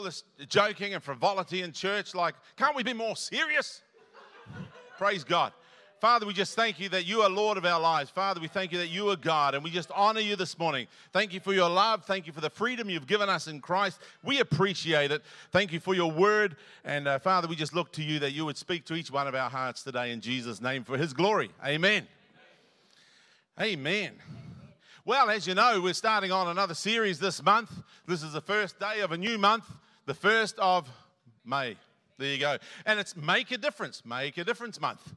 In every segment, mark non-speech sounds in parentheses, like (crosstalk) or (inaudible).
all this joking and frivolity in church. Like, can't we be more serious? Praise God. Father, we just thank you that you are Lord of our lives. Father, we thank you that you are God, and we just honor you this morning. Thank you for your love. Thank you for the freedom you've given us in Christ. We appreciate it. Thank you for your word. And uh, Father, we just look to you that you would speak to each one of our hearts today in Jesus' name for his glory. Amen. Amen. Well, as you know, we're starting on another series this month. This is the first day of a new month, the first of May. There you go. And it's Make a Difference, Make a Difference month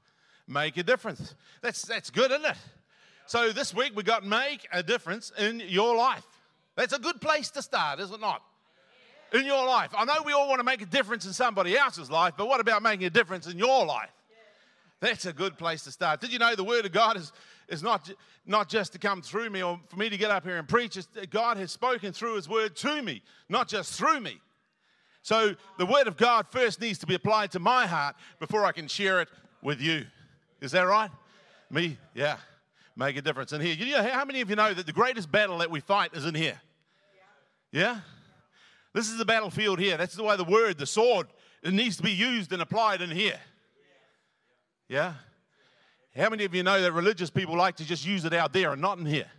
make a difference. That's, that's good, isn't it? So this week we got make a difference in your life. That's a good place to start, is it not? In your life. I know we all want to make a difference in somebody else's life, but what about making a difference in your life? That's a good place to start. Did you know the Word of God is, is not, not just to come through me or for me to get up here and preach? It's, God has spoken through His Word to me, not just through me. So the Word of God first needs to be applied to my heart before I can share it with you. Is that right? Me? Yeah. Make a difference in here. You know, how many of you know that the greatest battle that we fight is in here? Yeah? This is the battlefield here. That's the way the word, the sword, it needs to be used and applied in here. Yeah? How many of you know that religious people like to just use it out there and not in here?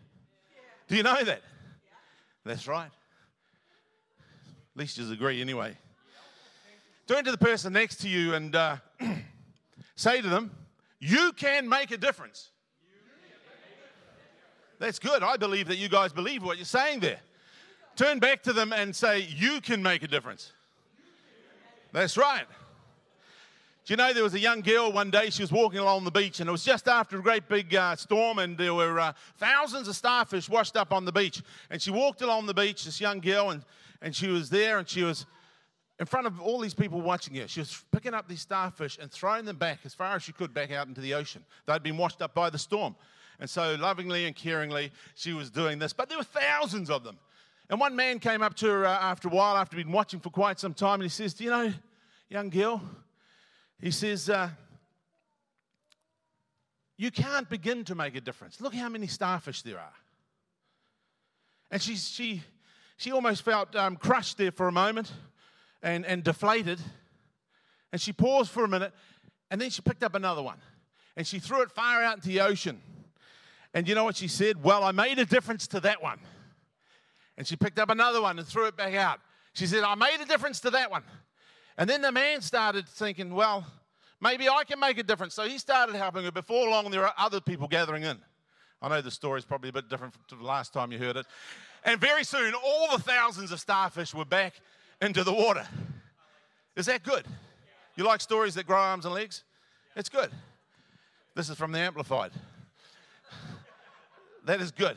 Do you know that? That's right. At least you agree anyway. Turn to the person next to you and uh, (clears throat) say to them, you can make a difference. That's good. I believe that you guys believe what you're saying there. Turn back to them and say, You can make a difference. That's right. Do you know there was a young girl one day, she was walking along the beach, and it was just after a great big uh, storm, and there were uh, thousands of starfish washed up on the beach. And she walked along the beach, this young girl, and, and she was there, and she was in front of all these people watching her. She was picking up these starfish and throwing them back as far as she could back out into the ocean. They'd been washed up by the storm. And so, lovingly and caringly, she was doing this. But there were thousands of them. And one man came up to her uh, after a while, after been watching for quite some time, and he says, Do you know, young girl, he says, uh, You can't begin to make a difference. Look how many starfish there are. And she, she, she almost felt um, crushed there for a moment and, and deflated. And she paused for a minute and then she picked up another one and she threw it far out into the ocean. And you know what she said? Well, I made a difference to that one. And she picked up another one and threw it back out. She said, I made a difference to that one. And then the man started thinking, well, maybe I can make a difference. So he started helping her. Before long, there are other people gathering in. I know the story is probably a bit different from the last time you heard it. And very soon, all the thousands of starfish were back into the water. Is that good? You like stories that grow arms and legs? It's good. This is from the Amplified. That is good.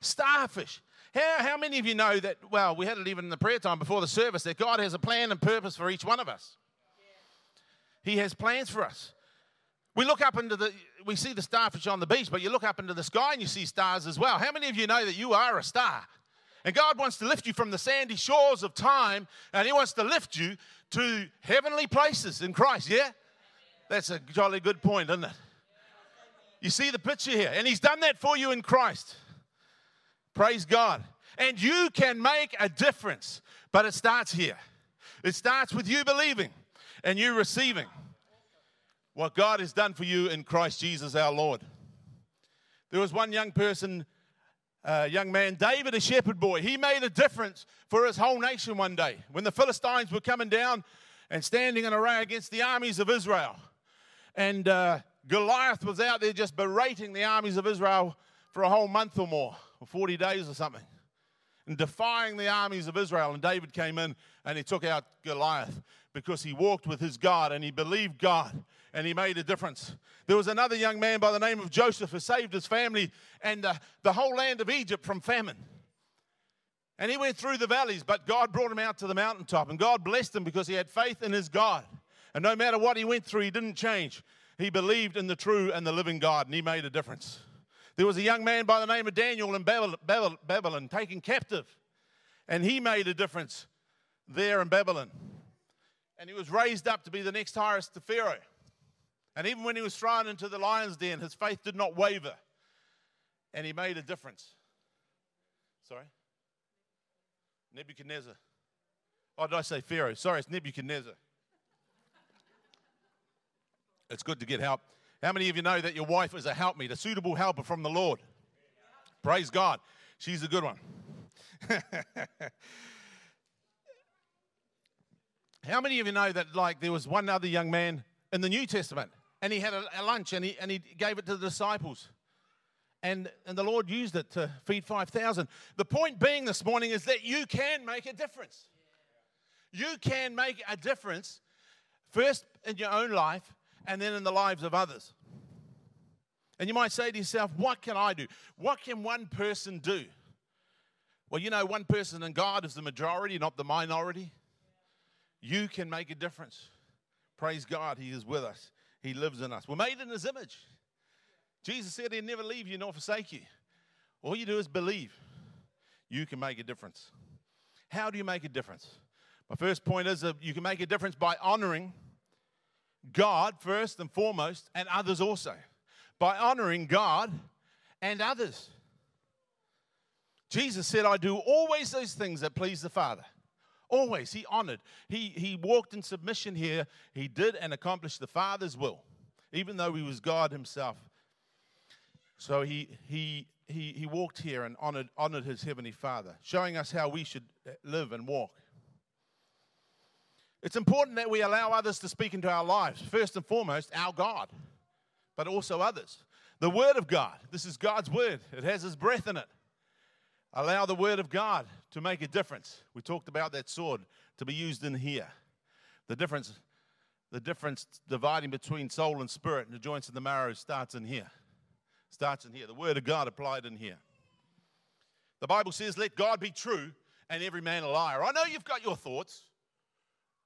Starfish. How, how many of you know that, well, we had it even in the prayer time before the service, that God has a plan and purpose for each one of us? He has plans for us. We look up into the, we see the starfish on the beach, but you look up into the sky and you see stars as well. How many of you know that you are a star? And God wants to lift you from the sandy shores of time and He wants to lift you to heavenly places in Christ. Yeah? That's a jolly good point, isn't it? You see the picture here. And He's done that for you in Christ. Praise God. And you can make a difference, but it starts here. It starts with you believing and you receiving what God has done for you in Christ Jesus our Lord. There was one young person uh, young man, David, a shepherd boy. He made a difference for his whole nation one day when the Philistines were coming down and standing in array against the armies of Israel. And uh, Goliath was out there just berating the armies of Israel for a whole month or more, or 40 days or something, and defying the armies of Israel. And David came in and he took out Goliath because he walked with his God and he believed God and he made a difference. There was another young man by the name of Joseph who saved his family and uh, the whole land of Egypt from famine. And he went through the valleys, but God brought him out to the mountaintop. And God blessed him because he had faith in his God. And no matter what he went through, he didn't change. He believed in the true and the living God, and he made a difference. There was a young man by the name of Daniel in Babylon, Babylon taken captive, and he made a difference there in Babylon. And he was raised up to be the next highest to Pharaoh. And even when he was thrown into the lion's den, his faith did not waver. And he made a difference. Sorry? Nebuchadnezzar. Oh, did I say Pharaoh? Sorry, it's Nebuchadnezzar. It's good to get help. How many of you know that your wife is a helpmeet, a suitable helper from the Lord? Praise God. She's a good one. (laughs) How many of you know that, like, there was one other young man in the New Testament and he had a, a lunch and he, and he gave it to the disciples? And, and the Lord used it to feed 5,000. The point being this morning is that you can make a difference. You can make a difference first in your own life and then in the lives of others. And you might say to yourself, What can I do? What can one person do? Well, you know, one person in God is the majority, not the minority. You can make a difference. Praise God, He is with us, He lives in us. We're made in His image. Jesus said He'd never leave you nor forsake you. All you do is believe. You can make a difference. How do you make a difference? My first point is that you can make a difference by honoring God first and foremost, and others also. By honoring God and others. Jesus said, I do always those things that please the Father. Always. He honored. He, he walked in submission here. He did and accomplished the Father's will, even though he was God himself. So he, he, he, he walked here and honored, honored his heavenly Father, showing us how we should live and walk. It's important that we allow others to speak into our lives, first and foremost, our God, but also others. The Word of God, this is God's Word, it has His breath in it. Allow the Word of God to make a difference. We talked about that sword to be used in here. The difference, the difference dividing between soul and spirit and the joints and the marrow starts in here. Starts in here. The Word of God applied in here. The Bible says, Let God be true and every man a liar. I know you've got your thoughts.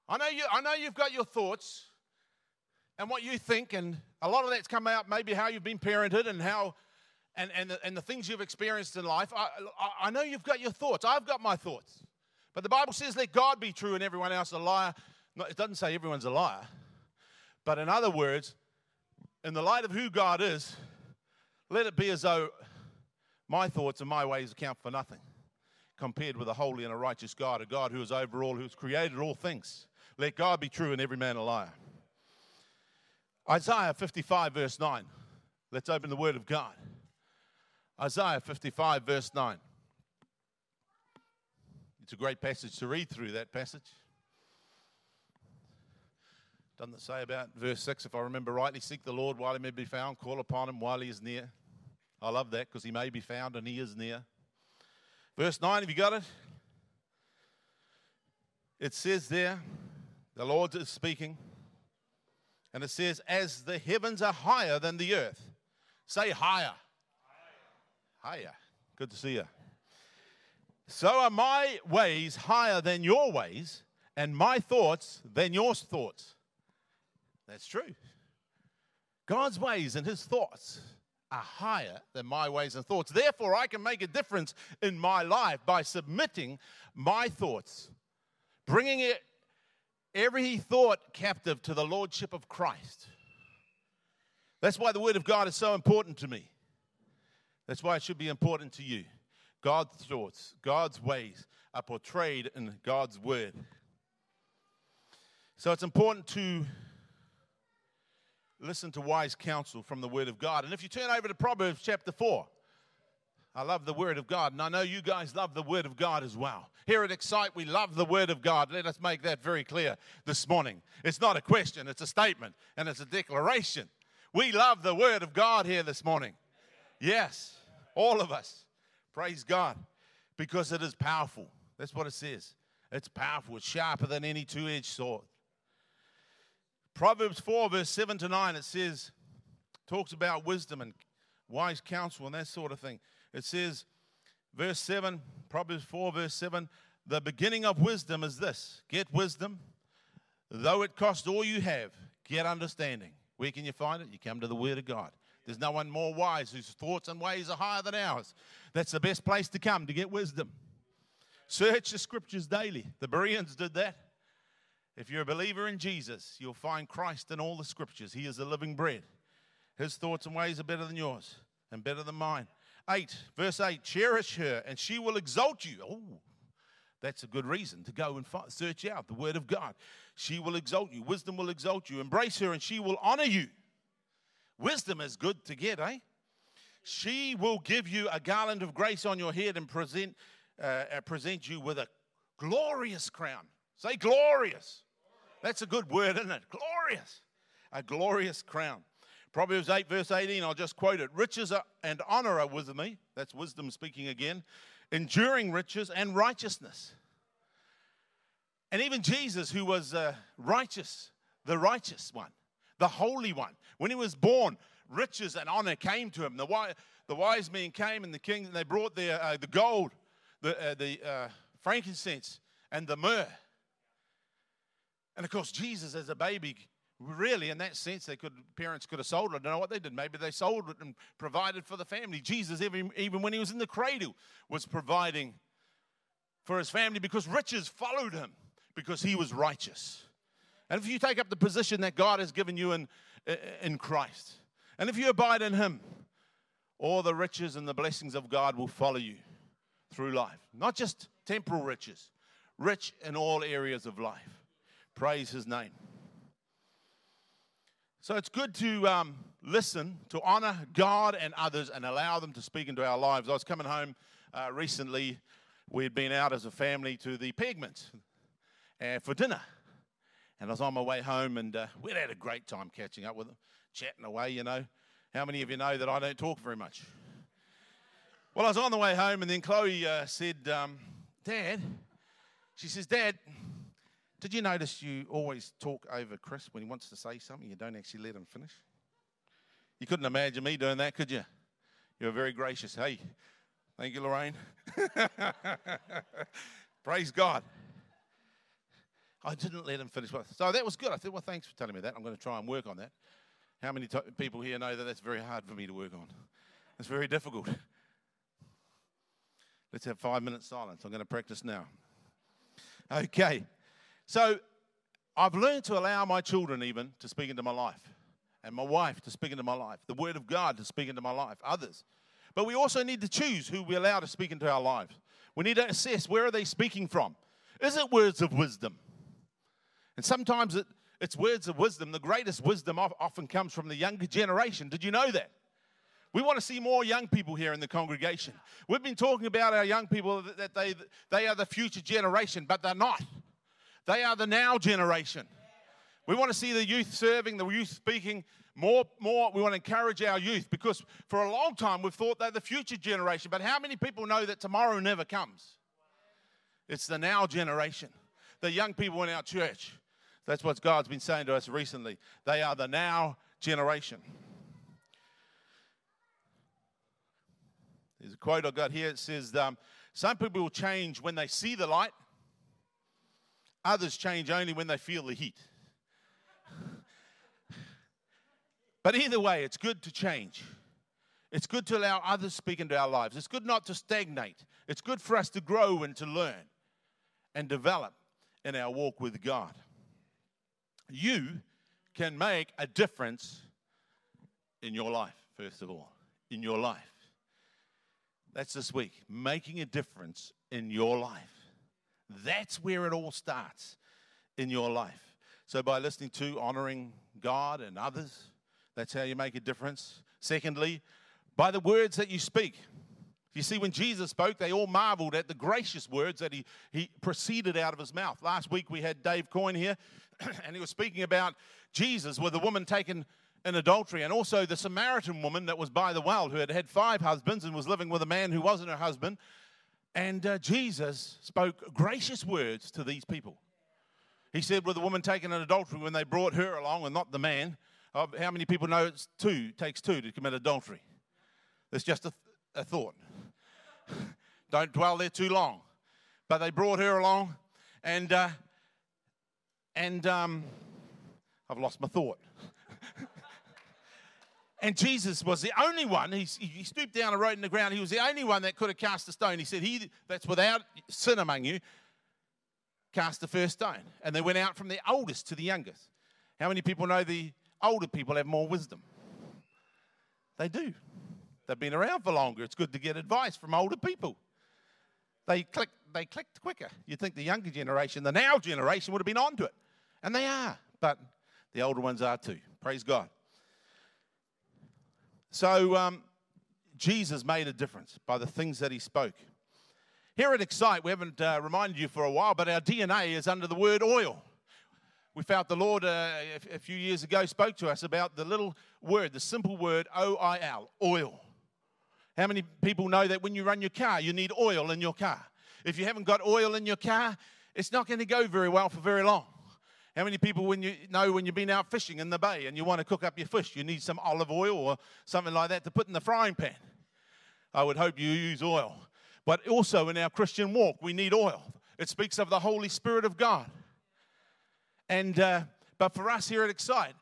I know, you, I know you've got your thoughts and what you think, and a lot of that's come out maybe how you've been parented and how and, and, the, and the things you've experienced in life. I, I, I know you've got your thoughts. I've got my thoughts. But the Bible says, let God be true and everyone else a liar. No, it doesn't say everyone's a liar. But in other words, in the light of who God is, let it be as though my thoughts and my ways account for nothing compared with a holy and a righteous God, a God who is over all, who has created all things. Let God be true and every man a liar. Isaiah 55, verse 9. Let's open the Word of God. Isaiah 55, verse 9. It's a great passage to read through that passage. Doesn't it say about verse 6, if I remember rightly, seek the Lord while he may be found, call upon him while he is near. I love that because he may be found and he is near. Verse 9, have you got it? It says there, the Lord is speaking. And it says, As the heavens are higher than the earth. Say higher. Higher. higher. Good to see you. So are my ways higher than your ways, and my thoughts than your thoughts. That's true. God's ways and his thoughts are higher than my ways and thoughts. Therefore, I can make a difference in my life by submitting my thoughts, bringing it every thought captive to the lordship of Christ. That's why the Word of God is so important to me. That's why it should be important to you. God's thoughts, God's ways are portrayed in God's Word. So it's important to listen to wise counsel from the Word of God. And if you turn over to Proverbs chapter 4, I love the Word of God, and I know you guys love the Word of God as well. Here at Excite, we love the Word of God. Let us make that very clear this morning. It's not a question, it's a statement, and it's a declaration. We love the Word of God here this morning. Yes, all of us. Praise God, because it is powerful. That's what it says. It's powerful, it's sharper than any two edged sword. Proverbs 4, verse 7 to 9, it says, talks about wisdom and wise counsel and that sort of thing. It says, verse 7, Proverbs 4, verse 7, the beginning of wisdom is this get wisdom, though it cost all you have, get understanding. Where can you find it? You come to the Word of God. There's no one more wise whose thoughts and ways are higher than ours. That's the best place to come to get wisdom. Search the scriptures daily. The Bereans did that. If you're a believer in Jesus, you'll find Christ in all the scriptures. He is the living bread. His thoughts and ways are better than yours and better than mine. 8, verse 8 Cherish her, and she will exalt you. Oh, That's a good reason to go and find, search out the Word of God. She will exalt you. Wisdom will exalt you. Embrace her, and she will honor you. Wisdom is good to get, eh? She will give you a garland of grace on your head and present, uh, present you with a glorious crown. Say glorious. That's a good word, isn't it? Glorious. A glorious crown. Proverbs 8, verse 18, I'll just quote it. Riches and honor are with me. That's wisdom speaking again. Enduring riches and righteousness. And even Jesus, who was uh, righteous, the righteous one, the holy one, when he was born, riches and honor came to him. The wise, the wise men came and the king, and they brought their, uh, the gold, the, uh, the uh, frankincense, and the myrrh. And of course, Jesus, as a baby, really, in that sense, they could parents could have sold it. I don't know what they did. Maybe they sold it and provided for the family. Jesus, even, even when he was in the cradle, was providing for his family because riches followed him because he was righteous. And if you take up the position that God has given you in, in Christ, and if you abide in him, all the riches and the blessings of God will follow you through life. Not just temporal riches, rich in all areas of life. Praise his name. So it's good to um, listen, to honor God and others, and allow them to speak into our lives. I was coming home uh, recently. We had been out as a family to the Pegments uh, for dinner. And I was on my way home, and uh, we'd had a great time catching up with them, chatting away, you know. How many of you know that I don't talk very much? Well, I was on the way home, and then Chloe uh, said, um, Dad, she says, Dad, did you notice you always talk over Chris when he wants to say something? You don't actually let him finish. You couldn't imagine me doing that, could you? You were very gracious. Hey, thank you, Lorraine. (laughs) Praise God. I didn't let him finish. So that was good. I said, well, thanks for telling me that. I'm going to try and work on that. How many t- people here know that that's very hard for me to work on? It's very difficult. Let's have five minutes silence. I'm going to practice now. Okay. So I've learned to allow my children even to speak into my life, and my wife to speak into my life, the Word of God to speak into my life, others. But we also need to choose who we allow to speak into our lives. We need to assess where are they speaking from. Is it words of wisdom? And sometimes it, it's words of wisdom. The greatest wisdom often comes from the younger generation. Did you know that? We want to see more young people here in the congregation. We've been talking about our young people that they, they are the future generation, but they're not. They are the now generation. We want to see the youth serving, the youth speaking more, more. We want to encourage our youth because for a long time we've thought they're the future generation. But how many people know that tomorrow never comes? It's the now generation. The young people in our church. That's what God's been saying to us recently. They are the now generation. There's a quote I got here. It says, um, Some people will change when they see the light, Others change only when they feel the heat. But either way, it's good to change. It's good to allow others speak into our lives. It's good not to stagnate. It's good for us to grow and to learn and develop in our walk with God. You can make a difference in your life, first of all. In your life. That's this week. Making a difference in your life. That's where it all starts in your life. So, by listening to, honoring God and others, that's how you make a difference. Secondly, by the words that you speak. You see, when Jesus spoke, they all marveled at the gracious words that he, he proceeded out of his mouth. Last week we had Dave Coyne here, (clears throat) and he was speaking about Jesus with a woman taken in adultery, and also the Samaritan woman that was by the well, who had had five husbands and was living with a man who wasn't her husband. And uh, Jesus spoke gracious words to these people. He said, with a woman taken in adultery, when they brought her along and not the man, uh, how many people know it's two, takes two to commit adultery? It's just a, a thought. (laughs) Don't dwell there too long. But they brought her along, and, uh, and um, I've lost my thought. (laughs) And Jesus was the only one, he, he stooped down and wrote in the ground, he was the only one that could have cast a stone. He said, He that's without sin among you, cast the first stone. And they went out from the oldest to the youngest. How many people know the older people have more wisdom? They do. They've been around for longer. It's good to get advice from older people. They click, they clicked quicker. You'd think the younger generation, the now generation, would have been onto it. And they are, but the older ones are too. Praise God. So, um, Jesus made a difference by the things that he spoke. Here at Excite, we haven't uh, reminded you for a while, but our DNA is under the word oil. We felt the Lord uh, a, a few years ago spoke to us about the little word, the simple word O I L, oil. How many people know that when you run your car, you need oil in your car? If you haven't got oil in your car, it's not going to go very well for very long. How many people when you know when you've been out fishing in the bay and you want to cook up your fish, you need some olive oil or something like that to put in the frying pan? I would hope you use oil. But also in our Christian walk, we need oil. It speaks of the Holy Spirit of God. And uh, but for us here at Excite,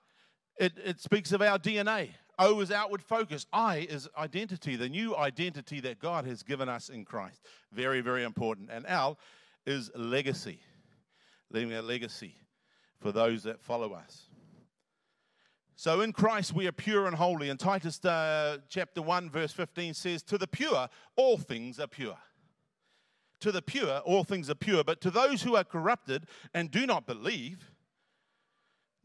it, it speaks of our DNA. O is outward focus. I is identity, the new identity that God has given us in Christ. Very, very important. And L is legacy, leaving a legacy for those that follow us. So in Christ we are pure and holy. And Titus uh, chapter 1, verse 15 says, To the pure, all things are pure. To the pure, all things are pure. But to those who are corrupted and do not believe,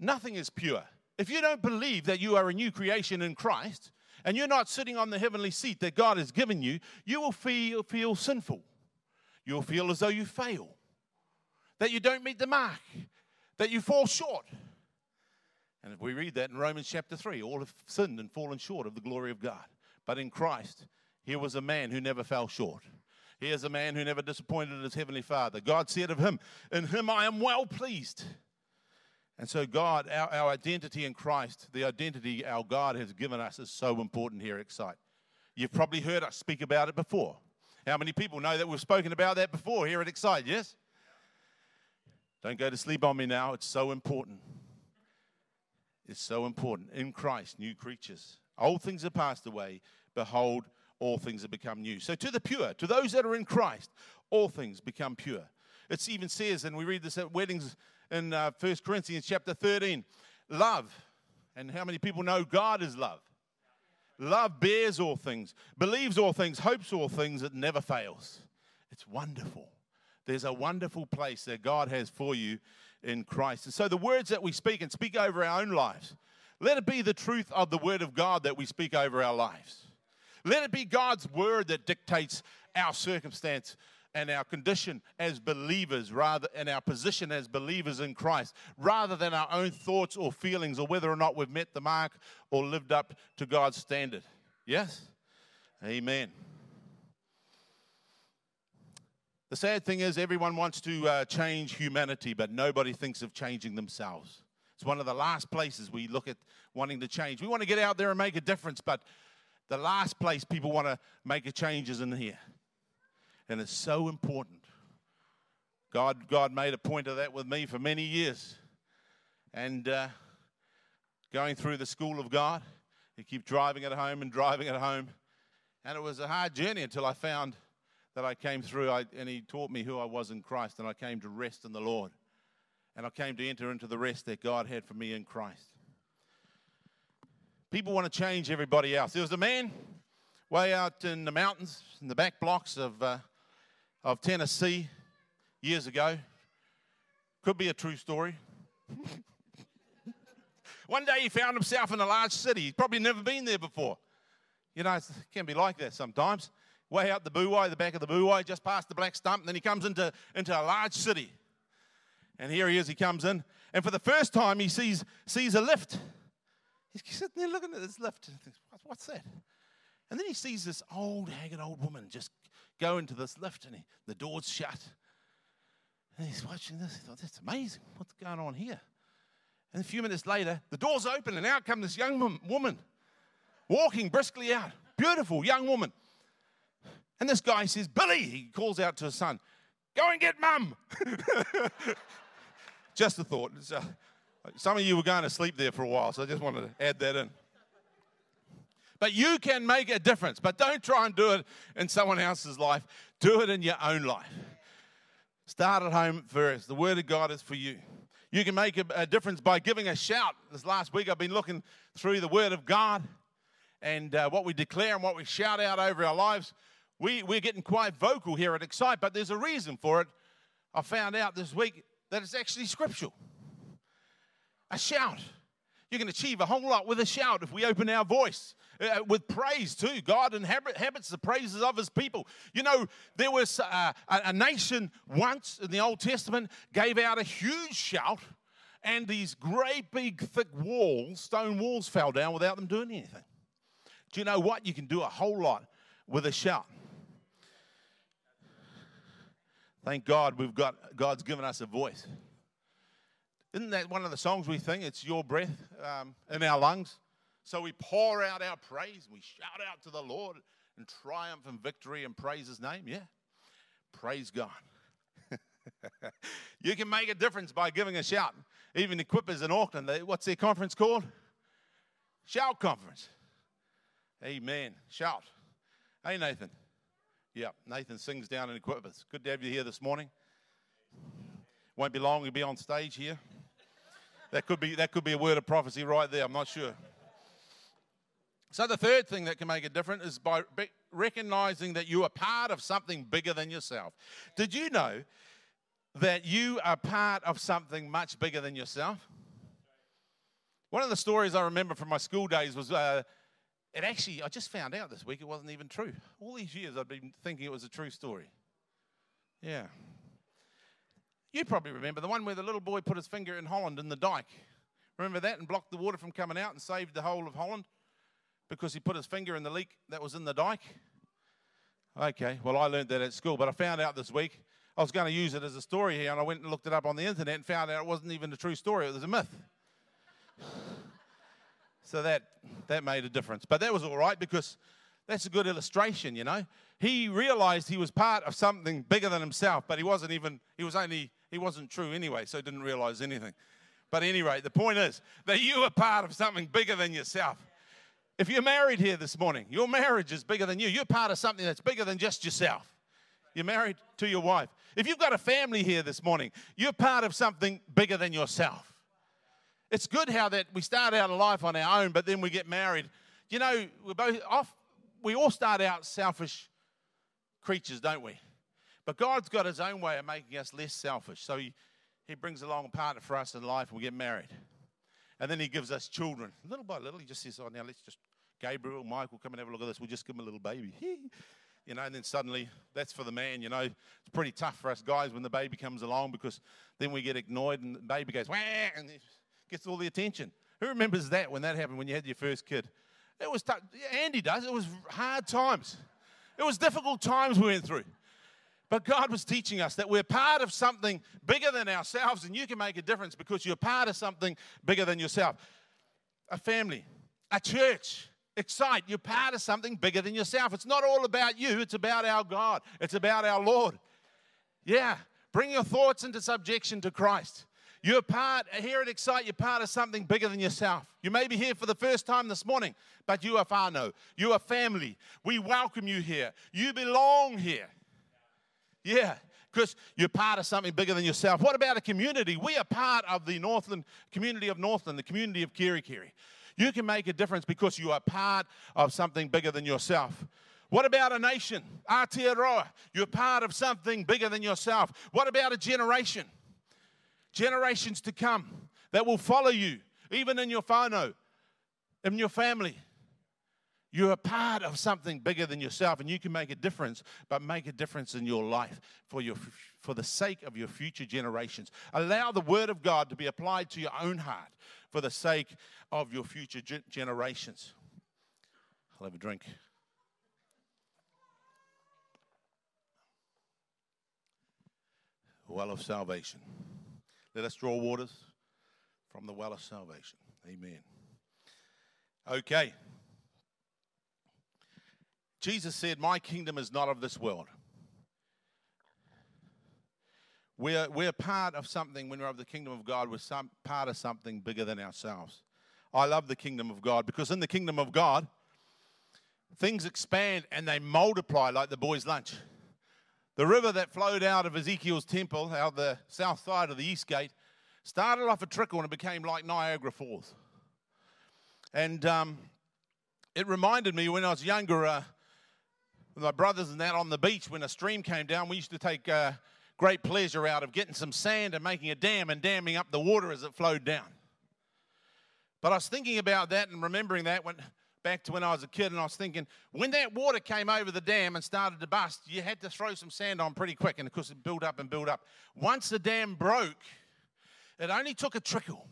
nothing is pure. If you don't believe that you are a new creation in Christ and you're not sitting on the heavenly seat that God has given you, you will feel, feel sinful. You'll feel as though you fail, that you don't meet the mark, that you fall short. And if we read that in Romans chapter 3, all have sinned and fallen short of the glory of God. But in Christ, here was a man who never fell short. Here's a man who never disappointed his heavenly Father. God said of him, In him I am well pleased. And so, God, our, our identity in Christ, the identity our God has given us, is so important here at Excite. You've probably heard us speak about it before. How many people know that we've spoken about that before here at Excite? Yes? Don't go to sleep on me now. It's so important. It's so important. In Christ, new creatures. Old things are passed away. Behold, all things have become new. So, to the pure, to those that are in Christ, all things become pure. It even says, and we read this at weddings in uh, 1 Corinthians chapter 13 love. And how many people know God is love? Love bears all things, believes all things, hopes all things, it never fails. It's wonderful. There's a wonderful place that God has for you in Christ. And so the words that we speak and speak over our own lives, let it be the truth of the word of God that we speak over our lives. Let it be God's word that dictates our circumstance and our condition as believers rather and our position as believers in Christ rather than our own thoughts or feelings or whether or not we've met the mark or lived up to God's standard. Yes? Amen. The sad thing is, everyone wants to uh, change humanity, but nobody thinks of changing themselves. It's one of the last places we look at wanting to change. We want to get out there and make a difference, but the last place people want to make a change is in here and it's so important. God, God made a point of that with me for many years. And uh, going through the school of God, you keep driving it home and driving it home. And it was a hard journey until I found that I came through, I, and he taught me who I was in Christ, and I came to rest in the Lord. And I came to enter into the rest that God had for me in Christ. People want to change everybody else. There was a man way out in the mountains, in the back blocks of uh, of Tennessee years ago. Could be a true story. (laughs) One day he found himself in a large city. He's probably never been there before. You know, it can be like that sometimes. Way out the buoy, the back of the buoy, just past the black stump, and then he comes into, into a large city. And here he is, he comes in. And for the first time, he sees, sees a lift. He's sitting there looking at this lift. And thinks, What's that? And then he sees this old, haggard old woman just go into this lift and he, the door's shut. And he's watching this. He thought, that's amazing. What's going on here? And a few minutes later, the door's open and out comes this young woman walking briskly out. Beautiful young woman. And this guy says, Billy, he calls out to his son, go and get mum. (laughs) just a thought. Uh, some of you were going to sleep there for a while, so I just wanted to add that in. But you can make a difference. But don't try and do it in someone else's life, do it in your own life. Start at home first. The Word of God is for you. You can make a, a difference by giving a shout. This last week, I've been looking through the Word of God and uh, what we declare and what we shout out over our lives. We, we're getting quite vocal here at Excite, but there's a reason for it. I found out this week that it's actually scriptural. A shout. You can achieve a whole lot with a shout if we open our voice. Uh, with praise too. God inhabits the praises of his people. You know, there was uh, a, a nation once in the Old Testament gave out a huge shout, and these great big thick walls, stone walls, fell down without them doing anything. Do you know what? You can do a whole lot with a shout. Thank God we've got God's given us a voice. Isn't that one of the songs we sing? It's your breath um, in our lungs. So we pour out our praise. We shout out to the Lord in triumph and victory and praise His name. Yeah. Praise God. (laughs) you can make a difference by giving a shout. Even the Equippers in Auckland, they, what's their conference called? Shout Conference. Amen. Shout. Hey, Nathan. Yeah, Nathan sings down in Equippers. Good to have you here this morning. Won't be long, you'll be on stage here. That could be, that could be a word of prophecy right there, I'm not sure. So, the third thing that can make a difference is by recognizing that you are part of something bigger than yourself. Did you know that you are part of something much bigger than yourself? One of the stories I remember from my school days was uh, it actually, I just found out this week it wasn't even true. All these years I've been thinking it was a true story. Yeah. You probably remember the one where the little boy put his finger in Holland in the dike. Remember that and blocked the water from coming out and saved the whole of Holland? because he put his finger in the leak that was in the dike? Okay, well, I learned that at school, but I found out this week I was going to use it as a story here, and I went and looked it up on the internet and found out it wasn't even a true story, it was a myth. So that, that made a difference. But that was all right because that's a good illustration, you know. He realized he was part of something bigger than himself, but he wasn't even, he was only, he wasn't true anyway, so he didn't realize anything. But at any rate, the point is that you are part of something bigger than yourself. If you're married here this morning, your marriage is bigger than you. You're part of something that's bigger than just yourself. You're married to your wife. If you've got a family here this morning, you're part of something bigger than yourself. It's good how that we start out a life on our own, but then we get married. You know, we're both off, we all start out selfish creatures, don't we? But God's got his own way of making us less selfish. So he, he brings along a partner for us in life and we get married. And then he gives us children. Little by little, he just says, Oh, now let's just, Gabriel, Michael, come and have a look at this. We'll just give him a little baby. (laughs) you know, and then suddenly that's for the man. You know, it's pretty tough for us guys when the baby comes along because then we get ignored and the baby goes, Wah! and gets all the attention. Who remembers that when that happened when you had your first kid? It was tough. Andy does. It was hard times. It was difficult times we went through. But God was teaching us that we're part of something bigger than ourselves, and you can make a difference because you're part of something bigger than yourself. A family, a church, excite. You're part of something bigger than yourself. It's not all about you, it's about our God, it's about our Lord. Yeah, bring your thoughts into subjection to Christ. You're part, here at Excite, you're part of something bigger than yourself. You may be here for the first time this morning, but you are whānau. You are family. We welcome you here. You belong here. Yeah, because you're part of something bigger than yourself. What about a community? We are part of the Northland community of Northland, the community of Kerikeri. You can make a difference because you are part of something bigger than yourself. What about a nation? Aotearoa. You're part of something bigger than yourself. What about a generation? Generations to come that will follow you, even in your whānau, in your family. You're a part of something bigger than yourself, and you can make a difference, but make a difference in your life for, your, for the sake of your future generations. Allow the Word of God to be applied to your own heart for the sake of your future generations. I'll have a drink. Well of salvation. Let us draw waters from the well of salvation. Amen. Okay. Jesus said, My kingdom is not of this world. We're, we're part of something, when we're of the kingdom of God, we're some, part of something bigger than ourselves. I love the kingdom of God because in the kingdom of God, things expand and they multiply like the boys' lunch. The river that flowed out of Ezekiel's temple, out the south side of the east gate, started off a trickle and it became like Niagara Falls. And um, it reminded me when I was younger, uh, with my brothers and that on the beach when a stream came down. We used to take uh, great pleasure out of getting some sand and making a dam and damming up the water as it flowed down. But I was thinking about that and remembering that when back to when I was a kid, and I was thinking when that water came over the dam and started to bust, you had to throw some sand on pretty quick, and of course it built up and built up. Once the dam broke, it only took a trickle.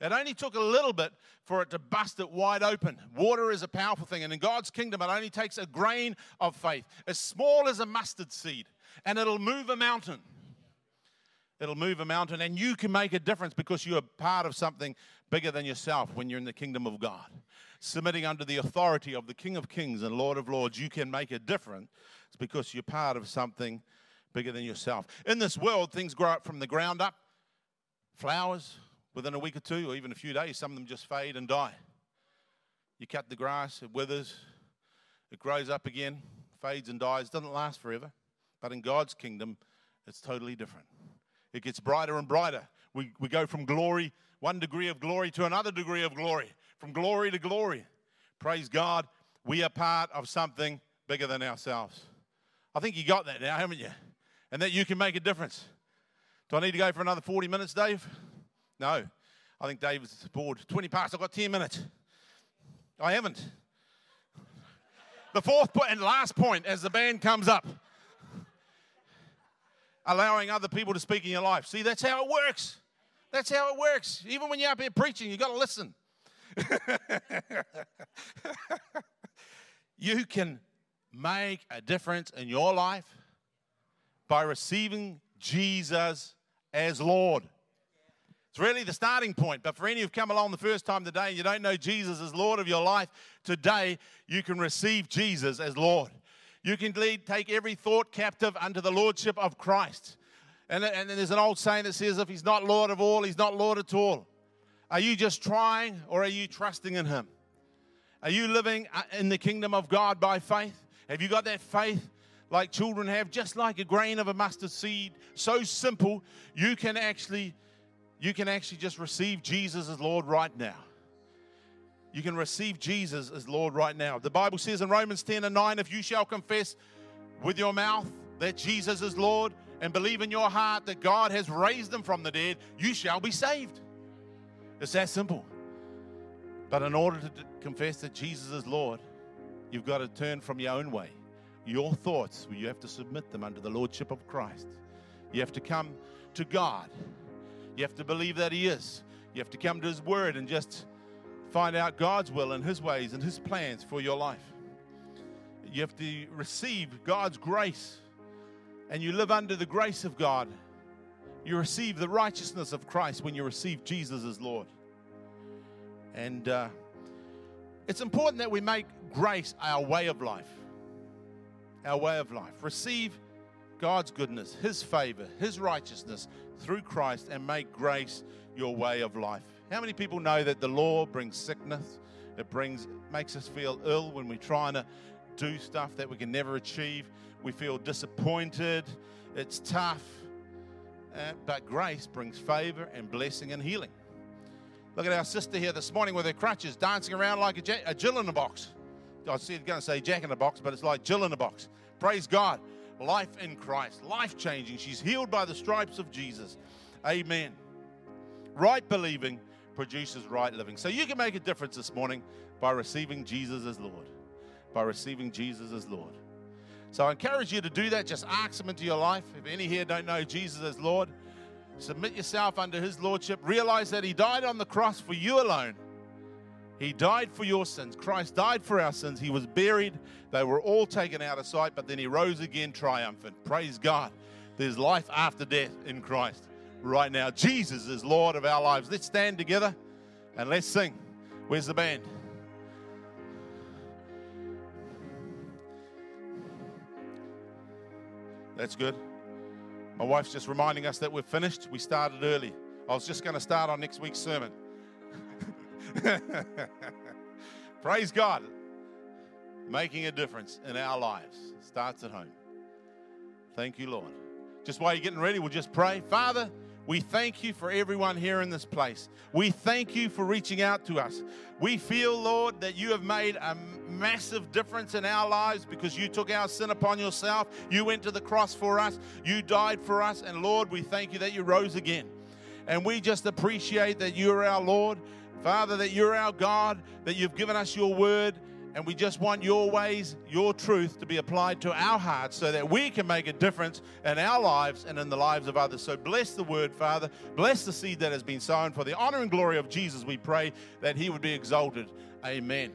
It only took a little bit for it to bust it wide open. Water is a powerful thing, and in God's kingdom, it only takes a grain of faith, as small as a mustard seed, and it'll move a mountain. It'll move a mountain, and you can make a difference because you're part of something bigger than yourself when you're in the kingdom of God. Submitting under the authority of the King of Kings and Lord of Lords, you can make a difference because you're part of something bigger than yourself. In this world, things grow up from the ground up. Flowers, within a week or two, or even a few days, some of them just fade and die. You cut the grass, it withers, it grows up again, fades and dies, doesn't last forever. But in God's kingdom, it's totally different. It gets brighter and brighter. We, we go from glory, one degree of glory, to another degree of glory, from glory to glory. Praise God, we are part of something bigger than ourselves. I think you got that now, haven't you? And that you can make a difference. Do I need to go for another 40 minutes, Dave? No. I think Dave's bored. 20 past, I've got 10 minutes. I haven't. The fourth point and last point as the band comes up allowing other people to speak in your life. See, that's how it works. That's how it works. Even when you're up here preaching, you've got to listen. (laughs) you can make a difference in your life by receiving Jesus as Lord. It's really the starting point. But for any who've come along the first time today and you don't know Jesus as Lord of your life, today you can receive Jesus as Lord. You can lead, take every thought captive under the lordship of Christ. And, and there's an old saying that says, if he's not Lord of all, he's not Lord at all. Are you just trying or are you trusting in him? Are you living uh, in the kingdom of God by faith? Have you got that faith like children have, just like a grain of a mustard seed? So simple, you can actually, you can actually just receive Jesus as Lord right now. You can receive Jesus as Lord right now. The Bible says in Romans 10 and 9 if you shall confess with your mouth that Jesus is Lord and believe in your heart that God has raised him from the dead, you shall be saved. It's that simple. But in order to confess that Jesus is Lord, you've got to turn from your own way. Your thoughts, you have to submit them under the Lordship of Christ. You have to come to God. You have to believe that He is. You have to come to His Word and just find out God's will and His ways and His plans for your life. You have to receive God's grace and you live under the grace of God. You receive the righteousness of Christ when you receive Jesus as Lord. And uh, it's important that we make grace our way of life. Our way of life. Receive God's goodness, His favor, His righteousness through Christ, and make grace your way of life. How many people know that the law brings sickness? It brings makes us feel ill when we're trying to do stuff that we can never achieve. We feel disappointed. It's tough. Uh, but grace brings favor and blessing and healing. Look at our sister here this morning with her crutches, dancing around like a, jack, a Jill in a box. I was going to say Jack in a box, but it's like Jill in a box. Praise God. Life in Christ, life changing. She's healed by the stripes of Jesus. Amen. Right believing produces right living. So you can make a difference this morning by receiving Jesus as Lord. By receiving Jesus as Lord. So I encourage you to do that. Just ask Him into your life. If any here don't know Jesus as Lord, submit yourself under His Lordship. Realize that He died on the cross for you alone. He died for your sins. Christ died for our sins. He was buried. They were all taken out of sight, but then He rose again triumphant. Praise God. There's life after death in Christ right now. Jesus is Lord of our lives. Let's stand together and let's sing. Where's the band? That's good. My wife's just reminding us that we're finished. We started early. I was just going to start on next week's sermon. (laughs) Praise God. Making a difference in our lives starts at home. Thank you, Lord. Just while you're getting ready, we'll just pray. Father, We thank you for everyone here in this place. We thank you for reaching out to us. We feel, Lord, that you have made a massive difference in our lives because you took our sin upon yourself. You went to the cross for us. You died for us. And Lord, we thank you that you rose again. And we just appreciate that you are our Lord. Father, that you're our God, that you've given us your word, and we just want your ways, your truth to be applied to our hearts so that we can make a difference in our lives and in the lives of others. So bless the word, Father. Bless the seed that has been sown. For the honor and glory of Jesus, we pray that he would be exalted. Amen.